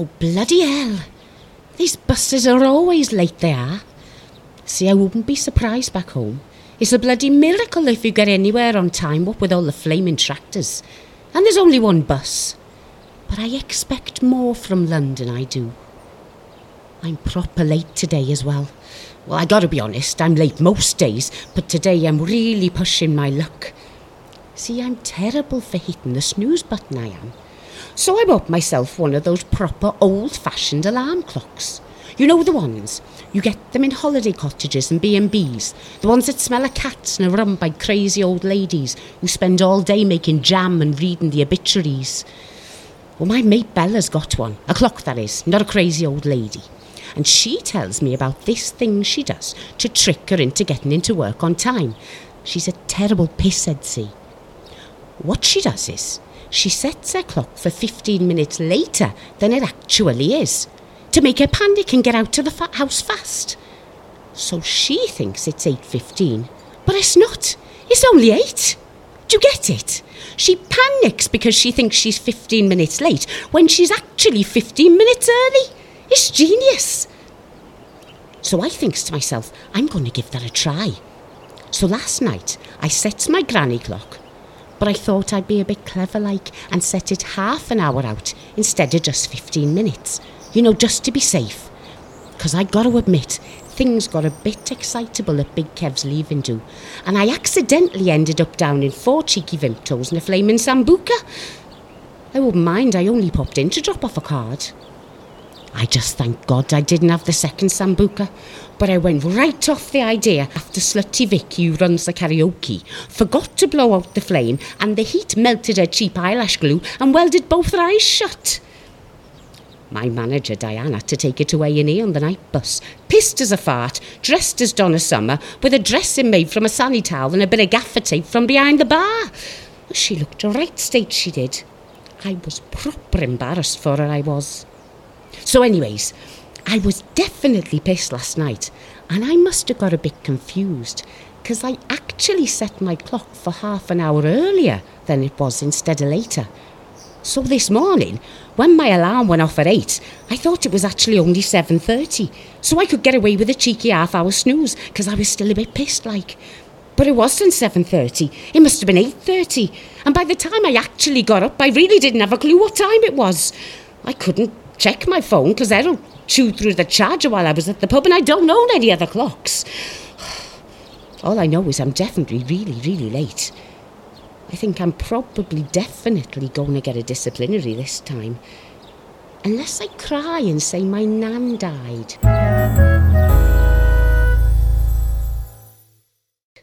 Oh, bloody hell. These buses are always late, they are. See, I wouldn't be surprised back home. It's a bloody miracle if you get anywhere on time, what with all the flaming tractors. And there's only one bus. But I expect more from London, I do. I'm proper late today as well. Well, I gotta be honest, I'm late most days, but today I'm really pushing my luck. See, I'm terrible for hitting the snooze button, I am. So I bought myself one of those proper old fashioned alarm clocks. You know the ones? You get them in holiday cottages and B&Bs. The ones that smell of cats and are run by crazy old ladies who spend all day making jam and reading the obituaries. Well, my mate Bella's got one. A clock, that is, not a crazy old lady. And she tells me about this thing she does to trick her into getting into work on time. She's a terrible pisshead, see. What she does is, she sets her clock for 15 minutes later than it actually is, to make her panic and get out of the fa- house fast. So she thinks it's 8.15, but it's not. It's only 8. Do you get it? She panics because she thinks she's 15 minutes late when she's actually 15 minutes early. It's genius. So I thinks to myself, I'm going to give that a try. So last night, I set my granny clock, but I thought I'd be a bit clever like and set it half an hour out instead of just 15 minutes. You know, just to be safe. Because I got to admit, things got a bit excitable at Big Kev's leaving do, and I accidentally ended up down in four cheeky Vimtos and a flaming Sambuca. I wouldn't mind, I only popped in to drop off a card. I just thank God I didn't have the second Sambuca, but I went right off the idea after Slutty Vicky, who runs the karaoke, forgot to blow out the flame and the heat melted her cheap eyelash glue and welded both her eyes shut. My manager, Diana, to take her to A&E on the night bus, pissed as a fart, dressed as Donna Summer, with a dressing made from a sunny towel and a bit of gaffer tape from behind the bar. She looked a right state, she did. I was proper embarrassed for her, I was. So, anyways, I was definitely pissed last night, and I must have got a bit confused because I actually set my clock for half an hour earlier than it was instead of later. So this morning, when my alarm went off at 8, I thought it was actually only 7.30, so I could get away with a cheeky half-hour snooze because I was still a bit pissed like. But it wasn't 7.30, it must have been 8.30, and by the time I actually got up, I really didn't have a clue what time it was. I couldn't check my phone because Errol chew through the charger while I was at the pub and I don't own any other clocks. All I know is I'm definitely really, really late. I think I'm probably definitely going to get a disciplinary this time. Unless I cry and say my nan died.